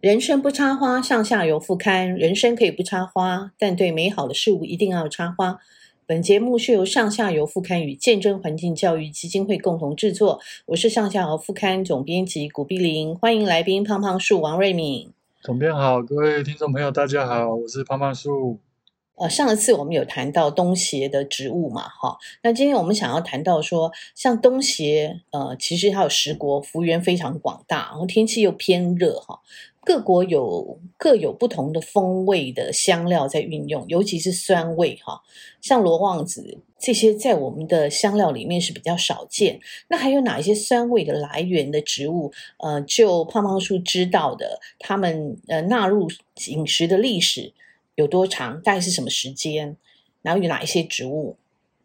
人生不插花，上下游副刊。人生可以不插花，但对美好的事物一定要插花。本节目是由上下游副刊与见证环境教育基金会共同制作。我是上下游副刊总编辑古碧玲，欢迎来宾胖胖树王瑞敏。总编好，各位听众朋友，大家好，我是胖胖树。呃，上一次我们有谈到东协的植物嘛，哈，那今天我们想要谈到说，像东协，呃，其实它有十国，幅员非常广大，然后天气又偏热，哈。各国有各有不同的风味的香料在运用，尤其是酸味哈，像罗望子这些在我们的香料里面是比较少见。那还有哪一些酸味的来源的植物？呃，就胖胖叔知道的，他们呃纳入饮食的历史有多长？大概是什么时间？然后有哪一些植物？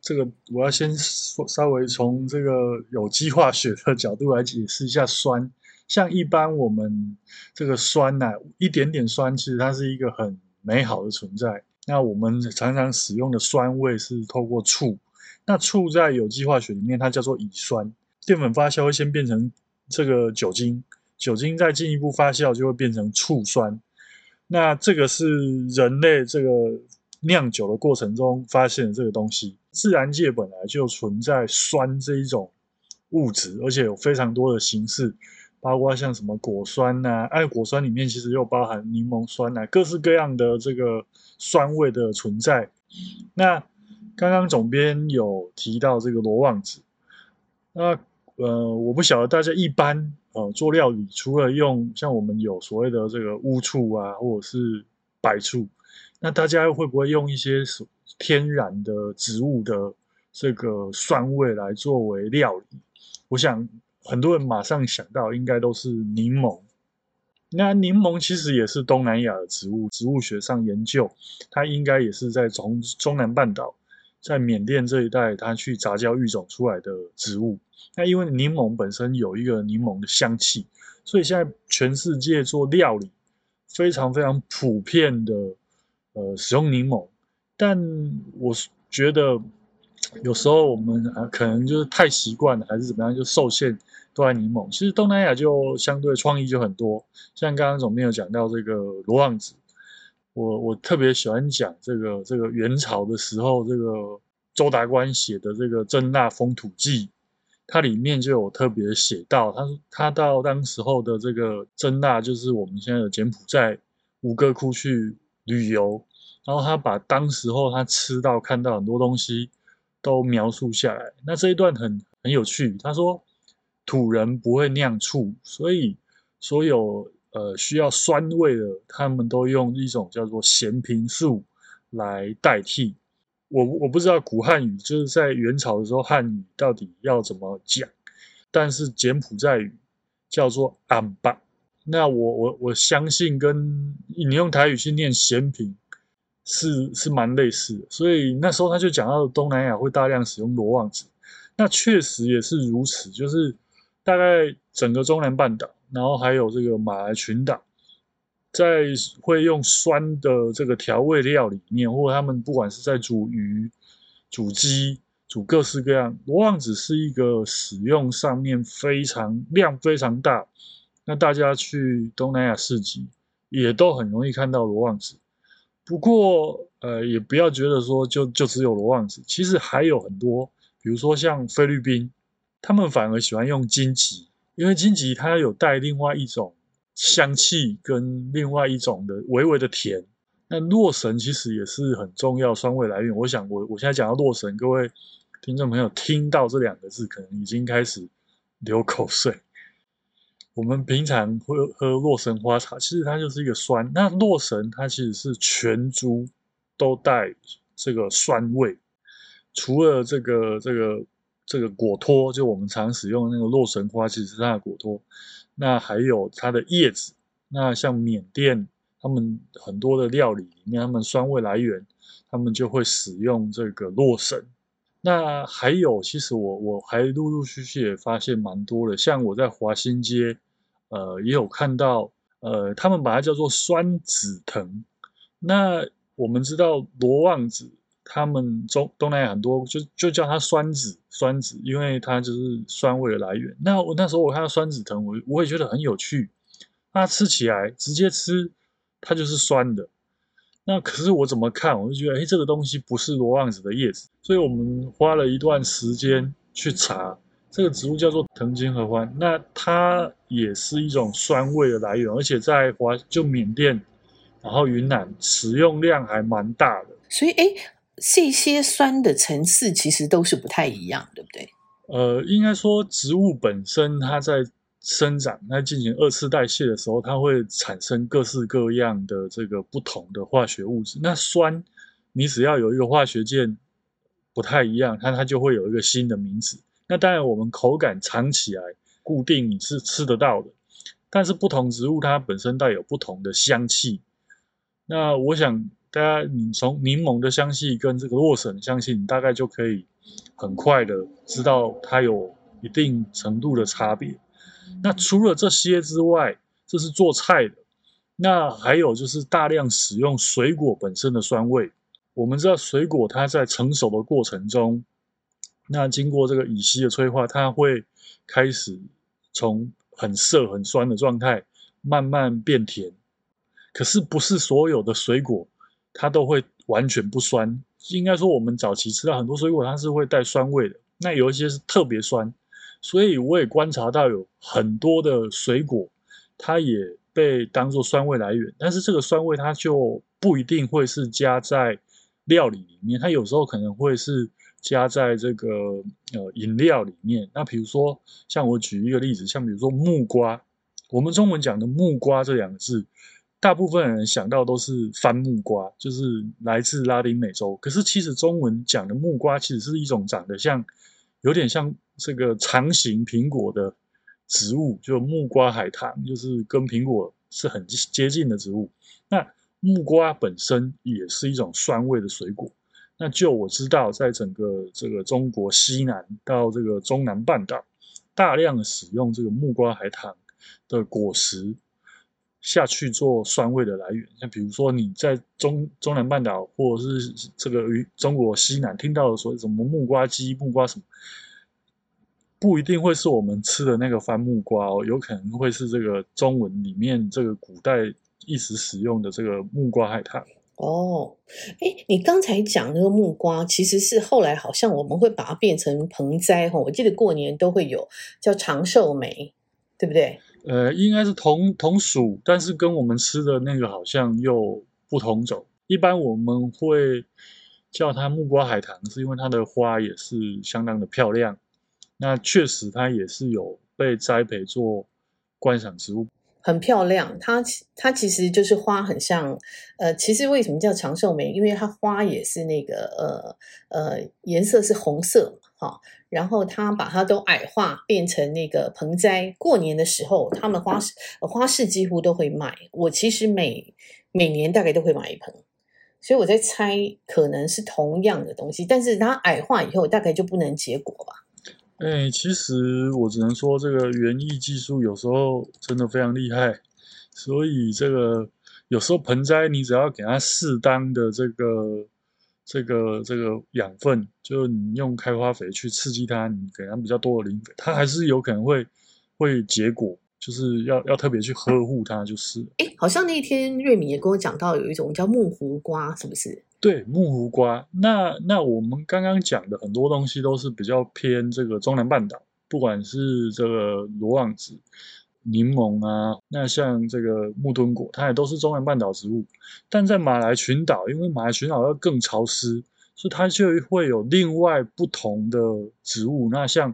这个我要先稍微从这个有机化学的角度来解释一下酸。像一般我们这个酸呐、啊，一点点酸，其实它是一个很美好的存在。那我们常常使用的酸味是透过醋，那醋在有机化学里面它叫做乙酸。淀粉发酵会先变成这个酒精，酒精再进一步发酵就会变成醋酸。那这个是人类这个酿酒的过程中发现的这个东西。自然界本来就存在酸这一种物质，而且有非常多的形式。包括像什么果酸呐、啊，哎，果酸里面其实又包含柠檬酸呐、各式各样的这个酸味的存在。那刚刚总编有提到这个罗望子，那呃，我不晓得大家一般呃做料理，除了用像我们有所谓的这个乌醋啊，或者是白醋，那大家会不会用一些天然的植物的这个酸味来作为料理？我想。很多人马上想到应该都是柠檬，那柠檬其实也是东南亚的植物，植物学上研究，它应该也是在中中南半岛，在缅甸这一带，它去杂交育种出来的植物。那因为柠檬本身有一个柠檬的香气，所以现在全世界做料理非常非常普遍的，呃，使用柠檬。但我觉得有时候我们啊，可能就是太习惯了，还是怎么样，就受限。都在柠檬，其实东南亚就相对创意就很多，像刚刚总编有讲到这个罗望子，我我特别喜欢讲这个这个元朝的时候，这个周达观写的这个《征纳封土记》，它里面就有特别写到，他他到当时候的这个征纳，就是我们现在的柬埔寨吴哥窟去旅游，然后他把当时候他吃到看到很多东西都描述下来，那这一段很很有趣，他说。土人不会酿醋，所以所有呃需要酸味的，他们都用一种叫做咸平素来代替。我我不知道古汉语就是在元朝的时候汉语到底要怎么讲，但是柬埔寨语叫做安巴。那我我我相信跟你用台语去念咸平是是蛮类似的，所以那时候他就讲到东南亚会大量使用罗望子，那确实也是如此，就是。大概整个中南半岛，然后还有这个马来群岛，在会用酸的这个调味料里面，或者他们不管是在煮鱼、煮鸡、煮各式各样，罗望子是一个使用上面非常量非常大。那大家去东南亚市集，也都很容易看到罗望子。不过，呃，也不要觉得说就就只有罗望子，其实还有很多，比如说像菲律宾。他们反而喜欢用荆棘，因为荆棘它有带另外一种香气跟另外一种的微微的甜。那洛神其实也是很重要酸味来源。我想我我现在讲到洛神，各位听众朋友听到这两个字，可能已经开始流口水。我们平常会喝洛神花茶，其实它就是一个酸。那洛神它其实是全株都带这个酸味，除了这个这个。这个果托，就我们常使用的那个洛神花，其实是它的果托。那还有它的叶子。那像缅甸，他们很多的料理里面，他们酸味来源，他们就会使用这个洛神。那还有，其实我我还陆陆续续也发现蛮多的，像我在华新街，呃，也有看到，呃，他们把它叫做酸紫藤。那我们知道罗望子他们中东南亚很多就就叫它酸子，酸子，因为它就是酸味的来源。那我那时候我看到酸子藤，我我也觉得很有趣。它吃起来直接吃，它就是酸的。那可是我怎么看，我就觉得，哎，这个东西不是罗望子的叶子。所以我们花了一段时间去查，这个植物叫做藤金合欢。那它也是一种酸味的来源，而且在华就缅甸，然后云南使用量还蛮大的。所以，哎，这些酸的层次其实都是不太一样，对不对？呃，应该说植物本身它在。生长，那进行二次代谢的时候，它会产生各式各样的这个不同的化学物质。那酸，你只要有一个化学键不太一样，它它就会有一个新的名字。那当然，我们口感尝起来固定，你是吃得到的。但是不同植物它本身带有不同的香气。那我想大家，你从柠檬的香气跟这个洛神的香气，你大概就可以很快的知道它有一定程度的差别。那除了这些之外，这是做菜的。那还有就是大量使用水果本身的酸味。我们知道水果它在成熟的过程中，那经过这个乙烯的催化，它会开始从很涩很酸的状态慢慢变甜。可是不是所有的水果它都会完全不酸。应该说我们早期吃到很多水果它是会带酸味的，那有一些是特别酸。所以我也观察到有很多的水果，它也被当做酸味来源，但是这个酸味它就不一定会是加在料理里面，它有时候可能会是加在这个呃饮料里面。那比如说，像我举一个例子，像比如说木瓜，我们中文讲的木瓜这两个字，大部分人想到都是番木瓜，就是来自拉丁美洲。可是其实中文讲的木瓜，其实是一种长得像，有点像。这个长形苹果的植物，就木瓜海棠，就是跟苹果是很接近的植物。那木瓜本身也是一种酸味的水果。那就我知道，在整个这个中国西南到这个中南半岛，大量使用这个木瓜海棠的果实下去做酸味的来源。像比如说你在中中南半岛或者是这个中国西南听到的说什么木瓜鸡、木瓜什么。不一定会是我们吃的那个番木瓜哦，有可能会是这个中文里面这个古代一直使用的这个木瓜海棠哦。哎，你刚才讲那个木瓜，其实是后来好像我们会把它变成盆栽哈。我记得过年都会有叫长寿梅，对不对？呃，应该是同同属，但是跟我们吃的那个好像又不同种。一般我们会叫它木瓜海棠，是因为它的花也是相当的漂亮。那确实，它也是有被栽培做观赏植物，很漂亮。它它其实就是花很像，呃，其实为什么叫长寿梅？因为它花也是那个呃呃颜色是红色好，然后它把它都矮化变成那个盆栽。过年的时候，他们花市花市几乎都会卖。我其实每每年大概都会买一盆，所以我在猜可能是同样的东西，但是它矮化以后大概就不能结果吧。哎，其实我只能说，这个园艺技术有时候真的非常厉害。所以这个有时候盆栽，你只要给它适当的这个、这个、这个养分，就你用开花肥去刺激它，你给它比较多的磷肥，它还是有可能会会结果。就是要要特别去呵护它，就是。哎，好像那天瑞敏也跟我讲到，有一种叫木胡瓜，是不是？对，木胡瓜。那那我们刚刚讲的很多东西都是比较偏这个中南半岛，不管是这个罗望子、柠檬啊，那像这个木墩果，它也都是中南半岛植物。但在马来群岛，因为马来群岛要更潮湿，所以它就会有另外不同的植物。那像。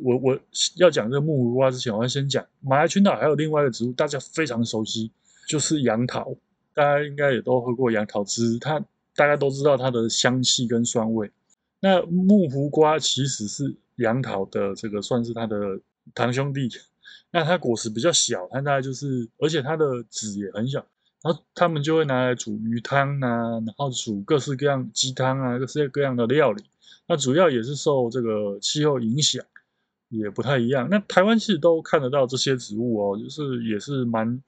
我我要讲这个木胡瓜之前，我要先讲马来群岛还有另外一个植物，大家非常熟悉，就是杨桃。大家应该也都喝过杨桃汁，它大家都知道它的香气跟酸味。那木胡瓜其实是杨桃的这个算是它的堂兄弟。那它果实比较小，它大概就是，而且它的籽也很小，然后他们就会拿来煮鱼汤啊，然后煮各式各样鸡汤啊，各式各样的料理。那主要也是受这个气候影响。也不太一样。那台湾其实都看得到这些植物哦，就是也是蛮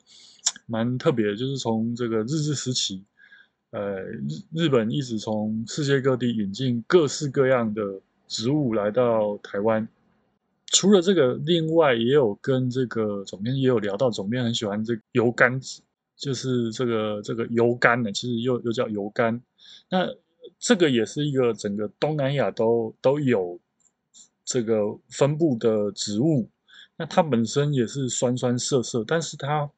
蛮特别，就是从这个日治时期呃，日日本一直从世界各地引进各式各样的植物来到台湾。除了这个，另外也有跟这个总编也有聊到，总编很喜欢这个油甘子，就是这个这个油甘呢，其实又又叫油甘。那这个也是一个整个东南亚都都有这个分布的植物。那它本身也是酸酸涩涩，但是它，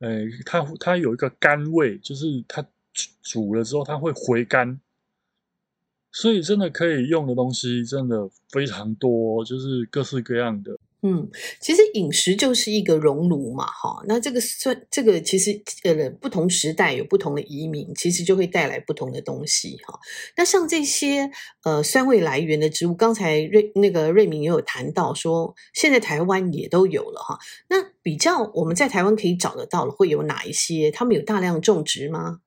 呃，它它有一个甘味，就是它。煮了之后，它会回甘，所以真的可以用的东西真的非常多，就是各式各样的。嗯，其实饮食就是一个熔炉嘛，哈。那这个算这个其实呃，不同时代有不同的移民，其实就会带来不同的东西，哈。那像这些呃酸味来源的植物，刚才瑞那个瑞明也有谈到说，现在台湾也都有了哈。那比较我们在台湾可以找得到的会有哪一些？他们有大量种植吗？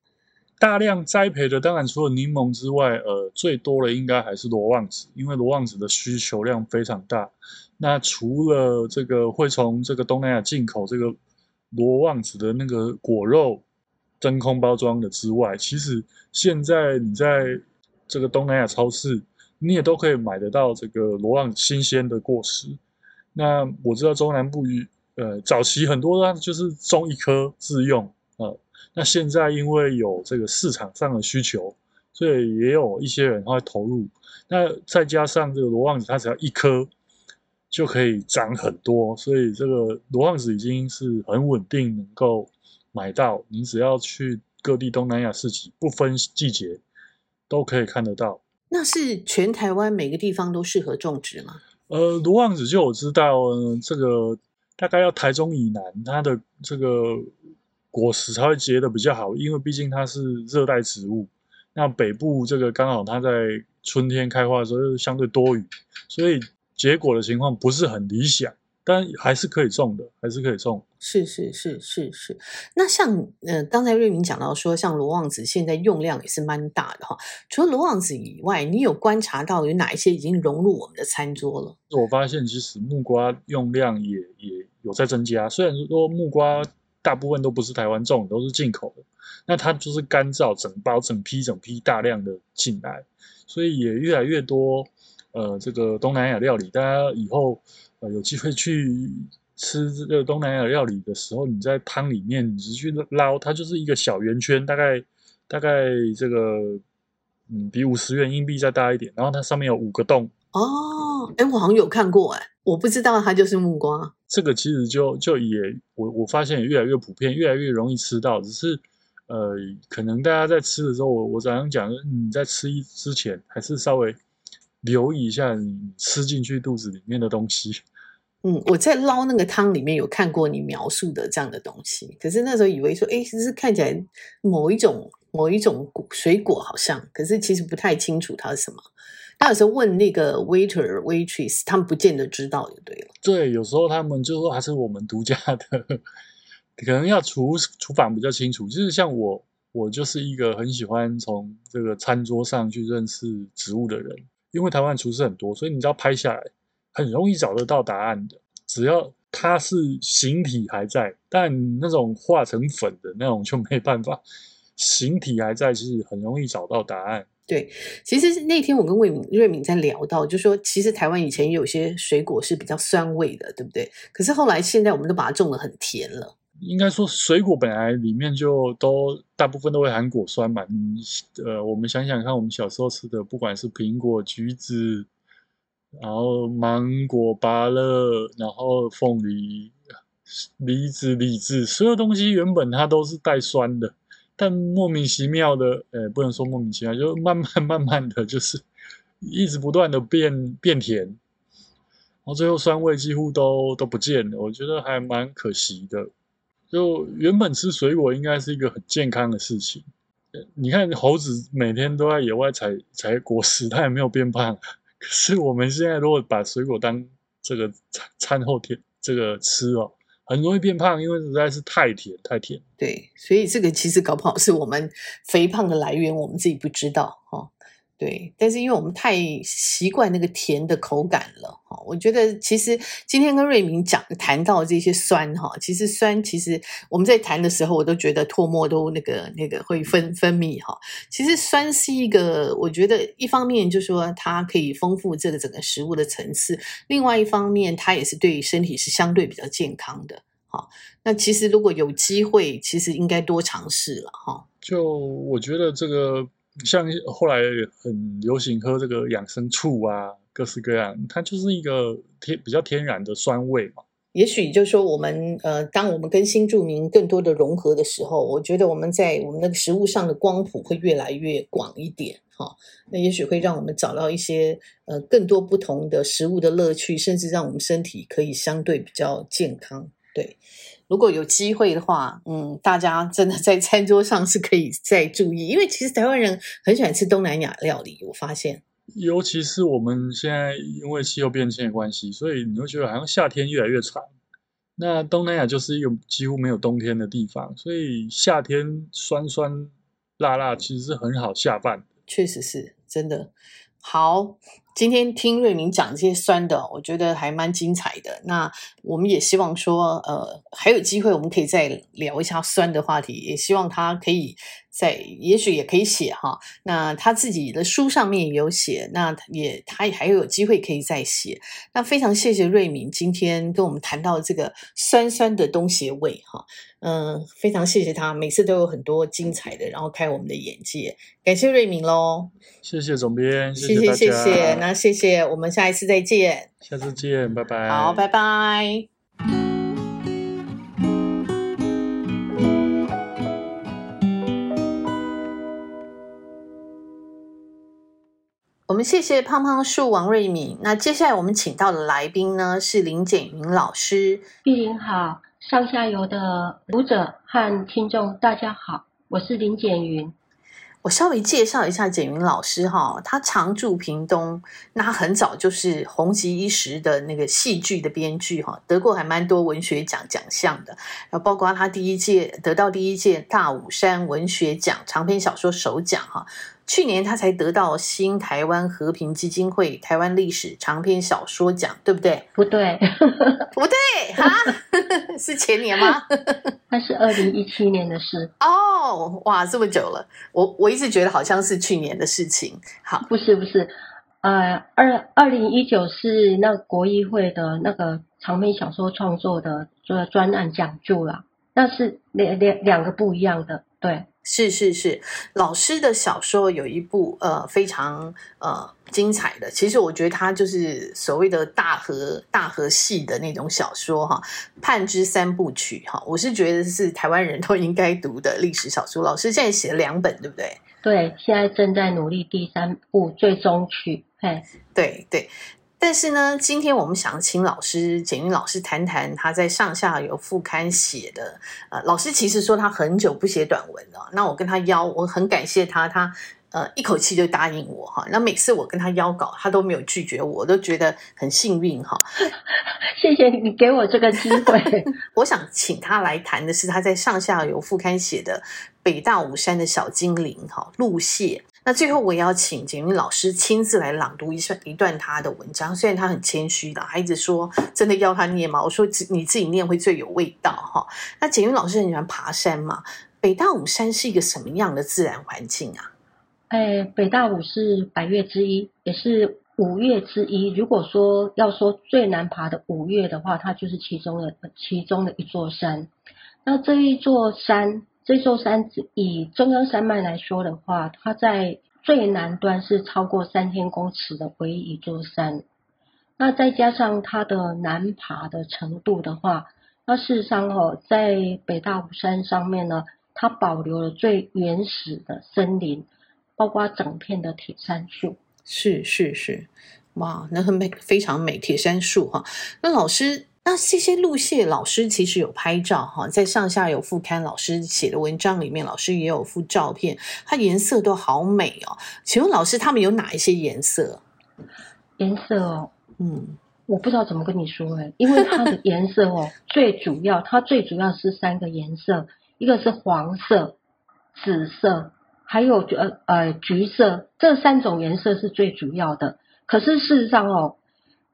大量栽培的，当然除了柠檬之外，呃，最多的应该还是罗望子，因为罗望子的需求量非常大。那除了这个会从这个东南亚进口这个罗望子的那个果肉真空包装的之外，其实现在你在这个东南亚超市，你也都可以买得到这个罗望新鲜的果实。那我知道中南部呃早期很多它就是种一颗自用。那现在因为有这个市场上的需求，所以也有一些人会投入。那再加上这个罗望子，它只要一颗就可以长很多，所以这个罗望子已经是很稳定，能够买到。你只要去各地东南亚市集，不分季节都可以看得到。那是全台湾每个地方都适合种植吗？呃，罗望子就我知道，呃，这个大概要台中以南，它的这个。果实才会结得比较好，因为毕竟它是热带植物。那北部这个刚好它在春天开花的时候又相对多雨，所以结果的情况不是很理想，但还是可以种的，还是可以种。是是是是是。那像呃，刚才瑞明讲到说，像罗望子现在用量也是蛮大的哈。除了罗望子以外，你有观察到有哪一些已经融入我们的餐桌了？我发现其实木瓜用量也也有在增加，虽然说木瓜。大部分都不是台湾种，都是进口的。那它就是干燥，整包、整批、整批大量的进来，所以也越来越多。呃，这个东南亚料理，大家以后呃有机会去吃这个东南亚料理的时候，你在汤里面你去捞，它就是一个小圆圈，大概大概这个嗯比五十元硬币再大一点，然后它上面有五个洞。哦，哎，我好像有看过哎，我不知道它就是木瓜。这个其实就就也我我发现也越来越普遍，越来越容易吃到。只是呃，可能大家在吃的时候，我我早上讲，你在吃一之前，还是稍微留意一下你吃进去肚子里面的东西。嗯，我在捞那个汤里面有看过你描述的这样的东西，可是那时候以为说，哎，其实看起来某一种某一种水果好像，可是其实不太清楚它是什么。他有时候问那个 waiter waitress，他们不见得知道就对了。对，有时候他们就说还是我们独家的，可能要厨厨房比较清楚。就是像我，我就是一个很喜欢从这个餐桌上去认识植物的人。因为台湾厨师很多，所以你只要拍下来，很容易找得到答案的。只要它是形体还在，但那种化成粉的那种就没办法。形体还在，其实很容易找到答案。对，其实那天我跟魏敏瑞敏在聊到，就说其实台湾以前有些水果是比较酸味的，对不对？可是后来现在我们都把它种的很甜了。应该说水果本来里面就都大部分都会含果酸嘛。嗯，呃，我们想想看，我们小时候吃的，不管是苹果、橘子，然后芒果、芭乐，然后凤梨、梨子、李子，所有东西原本它都是带酸的。但莫名其妙的，呃，不能说莫名其妙，就慢慢慢慢的就是一直不断的变变甜，然后最后酸味几乎都都不见了，我觉得还蛮可惜的。就原本吃水果应该是一个很健康的事情，你看猴子每天都在野外采采果实，它也没有变胖。可是我们现在如果把水果当这个餐餐后甜这个吃哦。很容易变胖，因为实在是太甜，太甜。对，所以这个其实搞不好是我们肥胖的来源，我们自己不知道。对，但是因为我们太习惯那个甜的口感了哈，我觉得其实今天跟瑞明讲谈到这些酸哈，其实酸其实我们在谈的时候，我都觉得唾沫都那个那个会分分泌哈。其实酸是一个，我觉得一方面就是说它可以丰富这个整个食物的层次，另外一方面它也是对身体是相对比较健康的哈。那其实如果有机会，其实应该多尝试了哈。就我觉得这个。像后来很流行喝这个养生醋啊，各式各样，它就是一个天比较天然的酸味嘛。也许就是说，我们呃，当我们跟新住民更多的融合的时候，我觉得我们在我们那个食物上的光谱会越来越广一点哈、那也许会让我们找到一些呃更多不同的食物的乐趣，甚至让我们身体可以相对比较健康。对，如果有机会的话，嗯，大家真的在餐桌上是可以再注意，因为其实台湾人很喜欢吃东南亚料理，我发现，尤其是我们现在因为气候变迁的关系，所以你会觉得好像夏天越来越长。那东南亚就是一个几乎没有冬天的地方，所以夏天酸酸辣辣其实是很好下饭。确实是真的。好，今天听瑞明讲这些酸的，我觉得还蛮精彩的。那我们也希望说，呃，还有机会我们可以再聊一下酸的话题，也希望他可以。在也许也可以写哈，那他自己的书上面也有写，那也他也还有机会可以再写。那非常谢谢瑞敏今天跟我们谈到这个酸酸的东邪味哈，嗯，非常谢谢他，每次都有很多精彩的，然后开我们的眼界。感谢瑞敏喽，谢谢总编，谢谢谢谢，那谢谢，我们下一次再见，下次见，拜拜，好，拜拜。们谢谢胖胖树王瑞敏。那接下来我们请到的来宾呢是林简云老师。碧玲好，上下游的读者和听众大家好，我是林简云。我稍微介绍一下简云老师哈，他常驻屏东，那他很早就是红极一时的那个戏剧的编剧哈，得过还蛮多文学奖奖项的，然后包括他第一届得到第一届大武山文学奖长篇小说首奖哈。去年他才得到新台湾和平基金会台湾历史长篇小说奖，对不对？不对，不对，哈，是前年吗？那是二零一七年的事。哦，哇，这么久了，我我一直觉得好像是去年的事情。好，不是不是，呃，二二零一九是那国艺会的那个长篇小说创作的专专案讲座啦，那是两两两个不一样的，对。是是是，老师的小说有一部呃非常呃精彩的，其实我觉得他就是所谓的大河大河系的那种小说哈，《盼之三部曲》哈，我是觉得是台湾人都应该读的历史小说。老师现在写了两本，对不对？对，现在正在努力第三部最终曲。嘿，对对。但是呢，今天我们想请老师简云老师谈谈他在上下游副刊写的。呃，老师其实说他很久不写短文了。那我跟他邀，我很感谢他，他呃一口气就答应我哈。那每次我跟他邀稿，他都没有拒绝我，我都觉得很幸运哈。谢谢你给我这个机会。我想请他来谈的是他在上下游副刊写的《北大武山的小精灵》哈，陆蟹。那最后，我也要请简云老师亲自来朗读一下一段他的文章。虽然他很谦虚的，他一直说真的要他念吗？我说你自己念会最有味道哈。那简云老师很喜欢爬山嘛？北大武山是一个什么样的自然环境啊？哎，北大武是百岳之一，也是五岳之一。如果说要说最难爬的五岳的话，它就是其中的其中的一座山。那这一座山。这座山以中央山脉来说的话，它在最南端是超过三千公尺的唯一一座山。那再加上它的难爬的程度的话，那事实上哦，在北大武山上面呢，它保留了最原始的森林，包括整片的铁杉树。是是是，哇，那很美，非常美，铁杉树哈。那老师。那这些路线老师其实有拍照哈，在上下有副刊老师写的文章里面，老师也有附照片，它颜色都好美哦。请问老师，他们有哪一些颜色？颜色哦，嗯，我不知道怎么跟你说哎，因为它的颜色哦，最主要它最主要是三个颜色，一个是黄色、紫色还有呃呃橘色，这三种颜色是最主要的。可是事实上哦，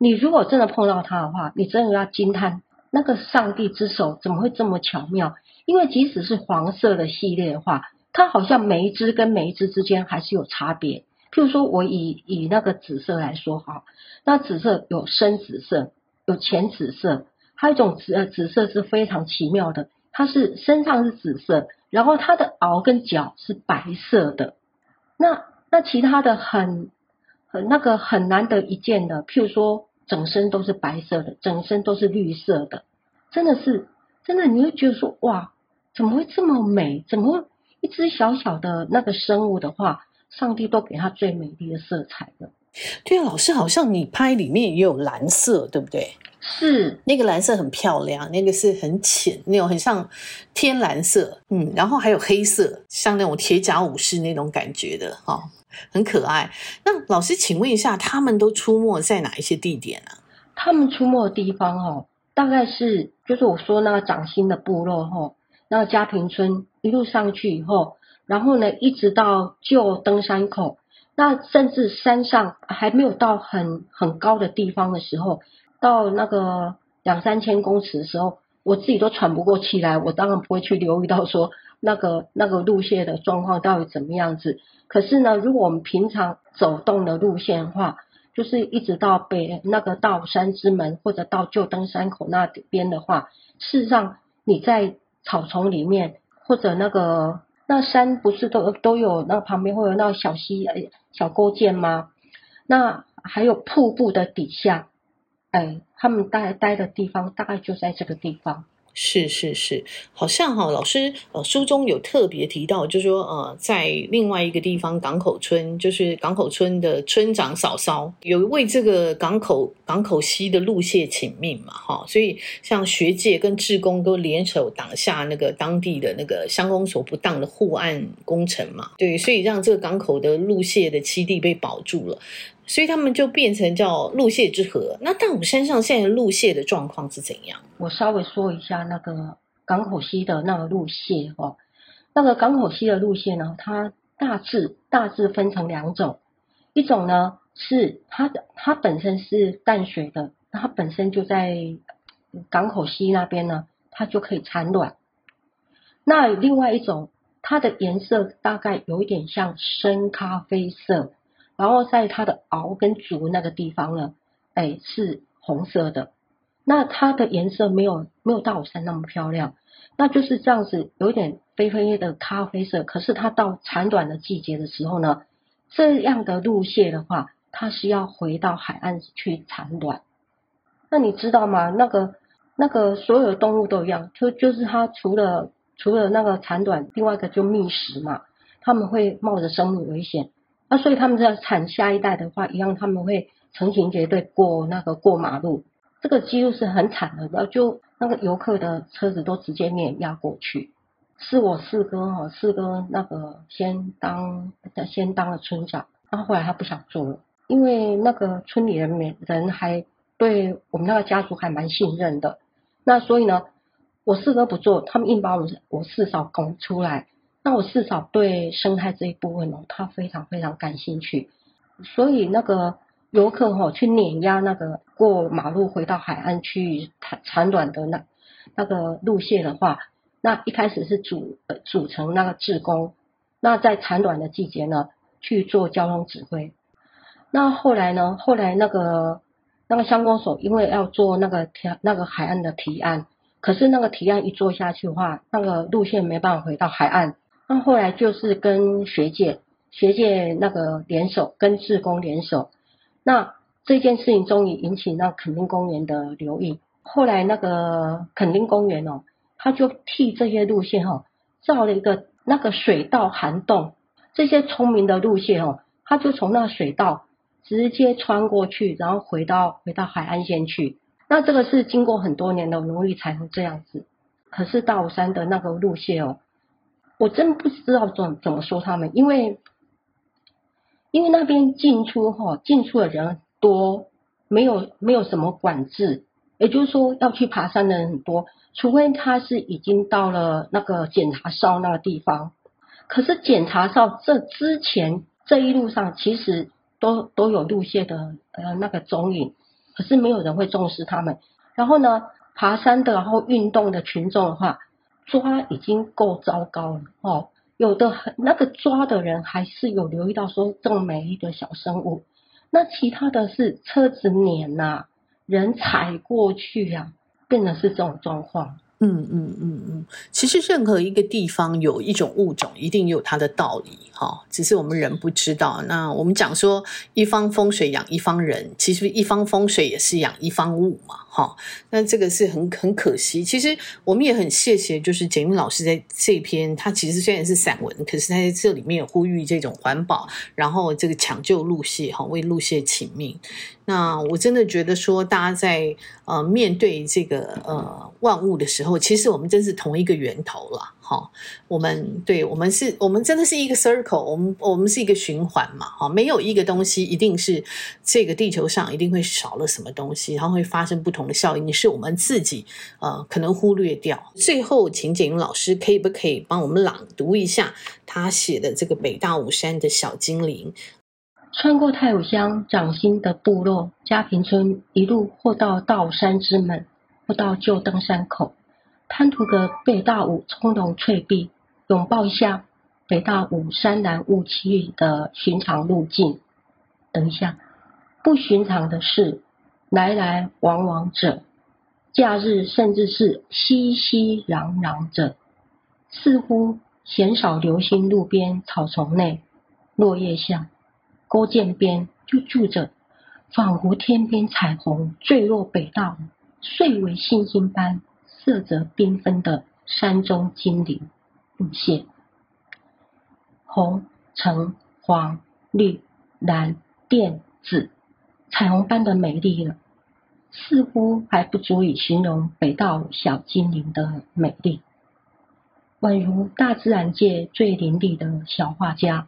你如果真的碰到它的话，你真的要惊叹那个上帝之手怎么会这么巧妙？因为即使是黄色的系列的话，它好像每一支跟每一支之间还是有差别。譬如说，我以以那个紫色来说哈，那紫色有深紫色，有浅紫色，还有一种紫呃紫色是非常奇妙的，它是身上是紫色。然后它的螯跟脚是白色的，那那其他的很很那个很难得一见的，譬如说整身都是白色的，整身都是绿色的，真的是真的，你会觉得说哇，怎么会这么美？怎么会一只小小的那个生物的话，上帝都给它最美丽的色彩的。对啊，老师好像你拍里面也有蓝色，对不对？是那个蓝色很漂亮，那个是很浅，那种很像天蓝色，嗯，然后还有黑色，像那种铁甲武士那种感觉的，哈、哦，很可爱。那老师，请问一下，他们都出没在哪一些地点呢、啊？他们出没的地方，哦，大概是就是我说那个掌心的部落，哈，那个嘉平村一路上去以后，然后呢，一直到旧登山口，那甚至山上还没有到很很高的地方的时候。到那个两三千公尺的时候，我自己都喘不过气来。我当然不会去留意到说那个那个路线的状况到底怎么样子。可是呢，如果我们平常走动的路线的话，就是一直到北那个到山之门或者到旧登山口那边的话，事实上你在草丛里面或者那个那山不是都都有那旁边会有那个小溪小沟涧吗？那还有瀑布的底下。哎，他们待待的地方大概就在这个地方。是是是，好像哈，老师呃书中有特别提到，就说呃，在另外一个地方港口村，就是港口村的村长嫂嫂有为这个港口港口西的路线请命嘛，哈，所以像学界跟志工都联手挡下那个当地的那个乡公所不当的护岸工程嘛，对，所以让这个港口的路线的基地被保住了。所以他们就变成叫陆蟹之河。那大武山上现在陆蟹的状况是怎样？我稍微说一下那个港口溪的那个陆蟹哦。那个港口溪的陆蟹呢，它大致大致分成两种，一种呢是它的它本身是淡水的，它本身就在港口溪那边呢，它就可以产卵。那另外一种，它的颜色大概有一点像深咖啡色。然后在它的螯跟足那个地方呢，哎，是红色的。那它的颜色没有没有大武山那么漂亮，那就是这样子，有点灰灰的咖啡色。可是它到产卵的季节的时候呢，这样的陆蟹的话，它是要回到海岸去产卵。那你知道吗？那个那个所有动物都一样，就就是它除了除了那个产卵，另外一个就觅食嘛，他们会冒着生命危险。那所以他们在产下一代的话，一样他们会成群结队过那个过马路，这个几乎是很惨的。然后就那个游客的车子都直接碾压过去。是我四哥哈，四哥那个先当先当了村长，然后后来他不想做了，因为那个村里人人还对我们那个家族还蛮信任的。那所以呢，我四哥不做，他们硬把我我四嫂拱出来。那我至少对生态这一部分哦，他非常非常感兴趣，所以那个游客哈去碾压那个过马路回到海岸去产产卵的那那个路线的话，那一开始是组组成那个志工，那在产卵的季节呢去做交通指挥，那后来呢，后来那个那个相关所因为要做那个提那个海岸的提案，可是那个提案一做下去的话，那个路线没办法回到海岸。那后来就是跟学界、学界那个联手，跟志工联手。那这件事情终于引起那垦丁公园的留意。后来那个垦丁公园哦，他就替这些路线哦造了一个那个水道涵洞。这些聪明的路线哦，他就从那水道直接穿过去，然后回到回到海岸线去。那这个是经过很多年的努力才能这样子。可是大武山的那个路线哦。我真不知道怎怎么说他们，因为因为那边进出哈进出的人多，没有没有什么管制，也就是说要去爬山的人很多，除非他是已经到了那个检查哨那个地方。可是检查哨这之前这一路上其实都都有路线的呃那个踪影，可是没有人会重视他们。然后呢，爬山的然后运动的群众的话，抓已经够糟糕了哦。有的那个抓的人还是有留意到说这么美丽的小生物，那其他的是车子碾呐、人踩过去呀、啊，变得是这种状况。嗯嗯嗯嗯，其实任何一个地方有一种物种，一定有它的道理哈，只是我们人不知道。那我们讲说一方风水养一方人，其实一方风水也是养一方物嘛哈。那这个是很很可惜。其实我们也很谢谢，就是杰明老师在这篇，他其实虽然是散文，可是他在这里面呼吁这种环保，然后这个抢救陆蟹哈，为陆蟹请命。那我真的觉得说，大家在呃面对这个呃万物的时候，其实我们真是同一个源头了，哈。我们对，我们是，我们真的是一个 circle，我们我们是一个循环嘛，哈。没有一个东西一定是这个地球上一定会少了什么东西，然后会发生不同的效应，是我们自己呃可能忽略掉。最后，请简云老师可以不可以帮我们朗读一下他写的这个北大武山的小精灵？穿过太武乡掌心的部落嘉平村，一路或到道山之门，或到旧登山口，贪图个北大武从容翠壁，拥抱一下北大武山南雾气的寻常路径。等一下，不寻常的是，来来往往者，假日甚至是熙熙攘攘者，似乎鲜少留心路边草丛内落叶下。沟涧边就住着，仿佛天边彩虹坠落北大武，碎为星星般色泽缤纷的山中精灵陆蟹，红、橙、黄、绿、蓝、靛、紫，彩虹般的美丽了，似乎还不足以形容北道小精灵的美丽，宛如大自然界最伶俐的小画家。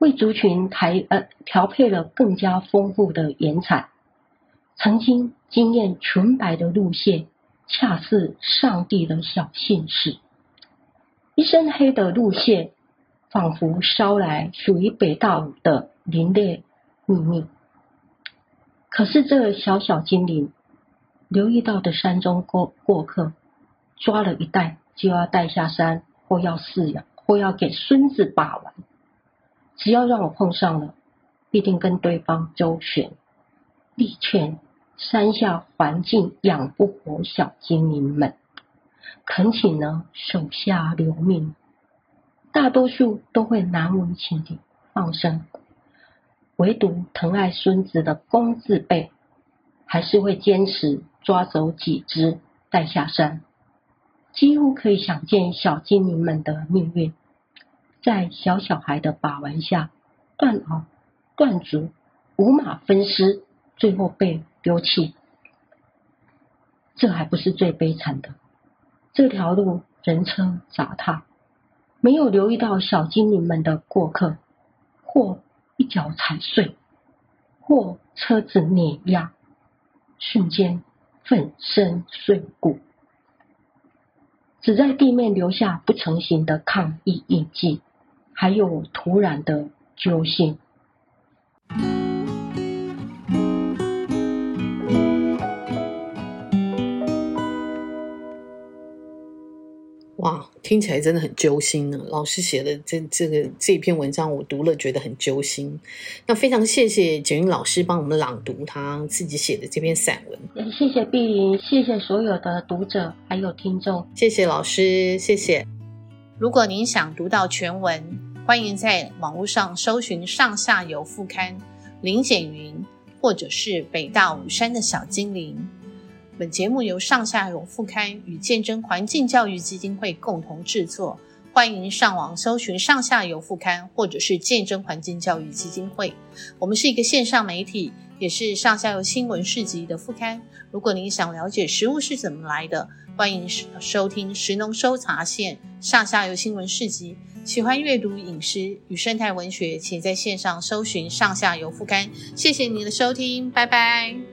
为族群抬呃调配了更加丰富的颜彩，曾经惊艳纯白的陆蟹，恰似上帝的小信使。一身黑的陆蟹，仿佛捎来属于北大武的林列秘密。可是这小小精灵，留意到的山中过过客，抓了一袋就要带下山，或要饲养，或要给孙子把玩。只要让我碰上了，必定跟对方周旋，力劝山下环境养不活小精灵们，恳请呢手下留命。大多数都会难为情地放生，唯独疼爱孙子的公字辈，还是会坚持抓走几只带下山。几乎可以想见小精灵们的命运。在小小孩的把玩下，断螯、断足、五马分尸，最后被丢弃。这还不是最悲惨的，这条路人车杂沓，没有留意到小精灵们的过客，或一脚踩碎，或车子碾压，瞬间粉身碎骨。只在地面留下不成形的抗议印记。还有土壤的揪心。哇，听起来真的很揪心呢。老师写的这这个这篇文章，我读了觉得很揪心。那非常谢谢简云老师帮我们朗读他自己写的这篇散文。谢谢碧玲，谢谢所有的读者还有听众。谢谢老师，谢谢。如果您想读到全文。欢迎在网络上搜寻上下游副刊林简云，或者是北大武山的小精灵。本节目由上下游副刊与见证环境教育基金会共同制作。欢迎上网搜寻上下游副刊，或者是见证环境教育基金会。我们是一个线上媒体，也是上下游新闻市集的副刊。如果您想了解食物是怎么来的，欢迎收听食农搜查线上下游新闻市集。喜欢阅读饮食与生态文学，请在线上搜寻上下游副刊。谢谢您的收听，拜拜。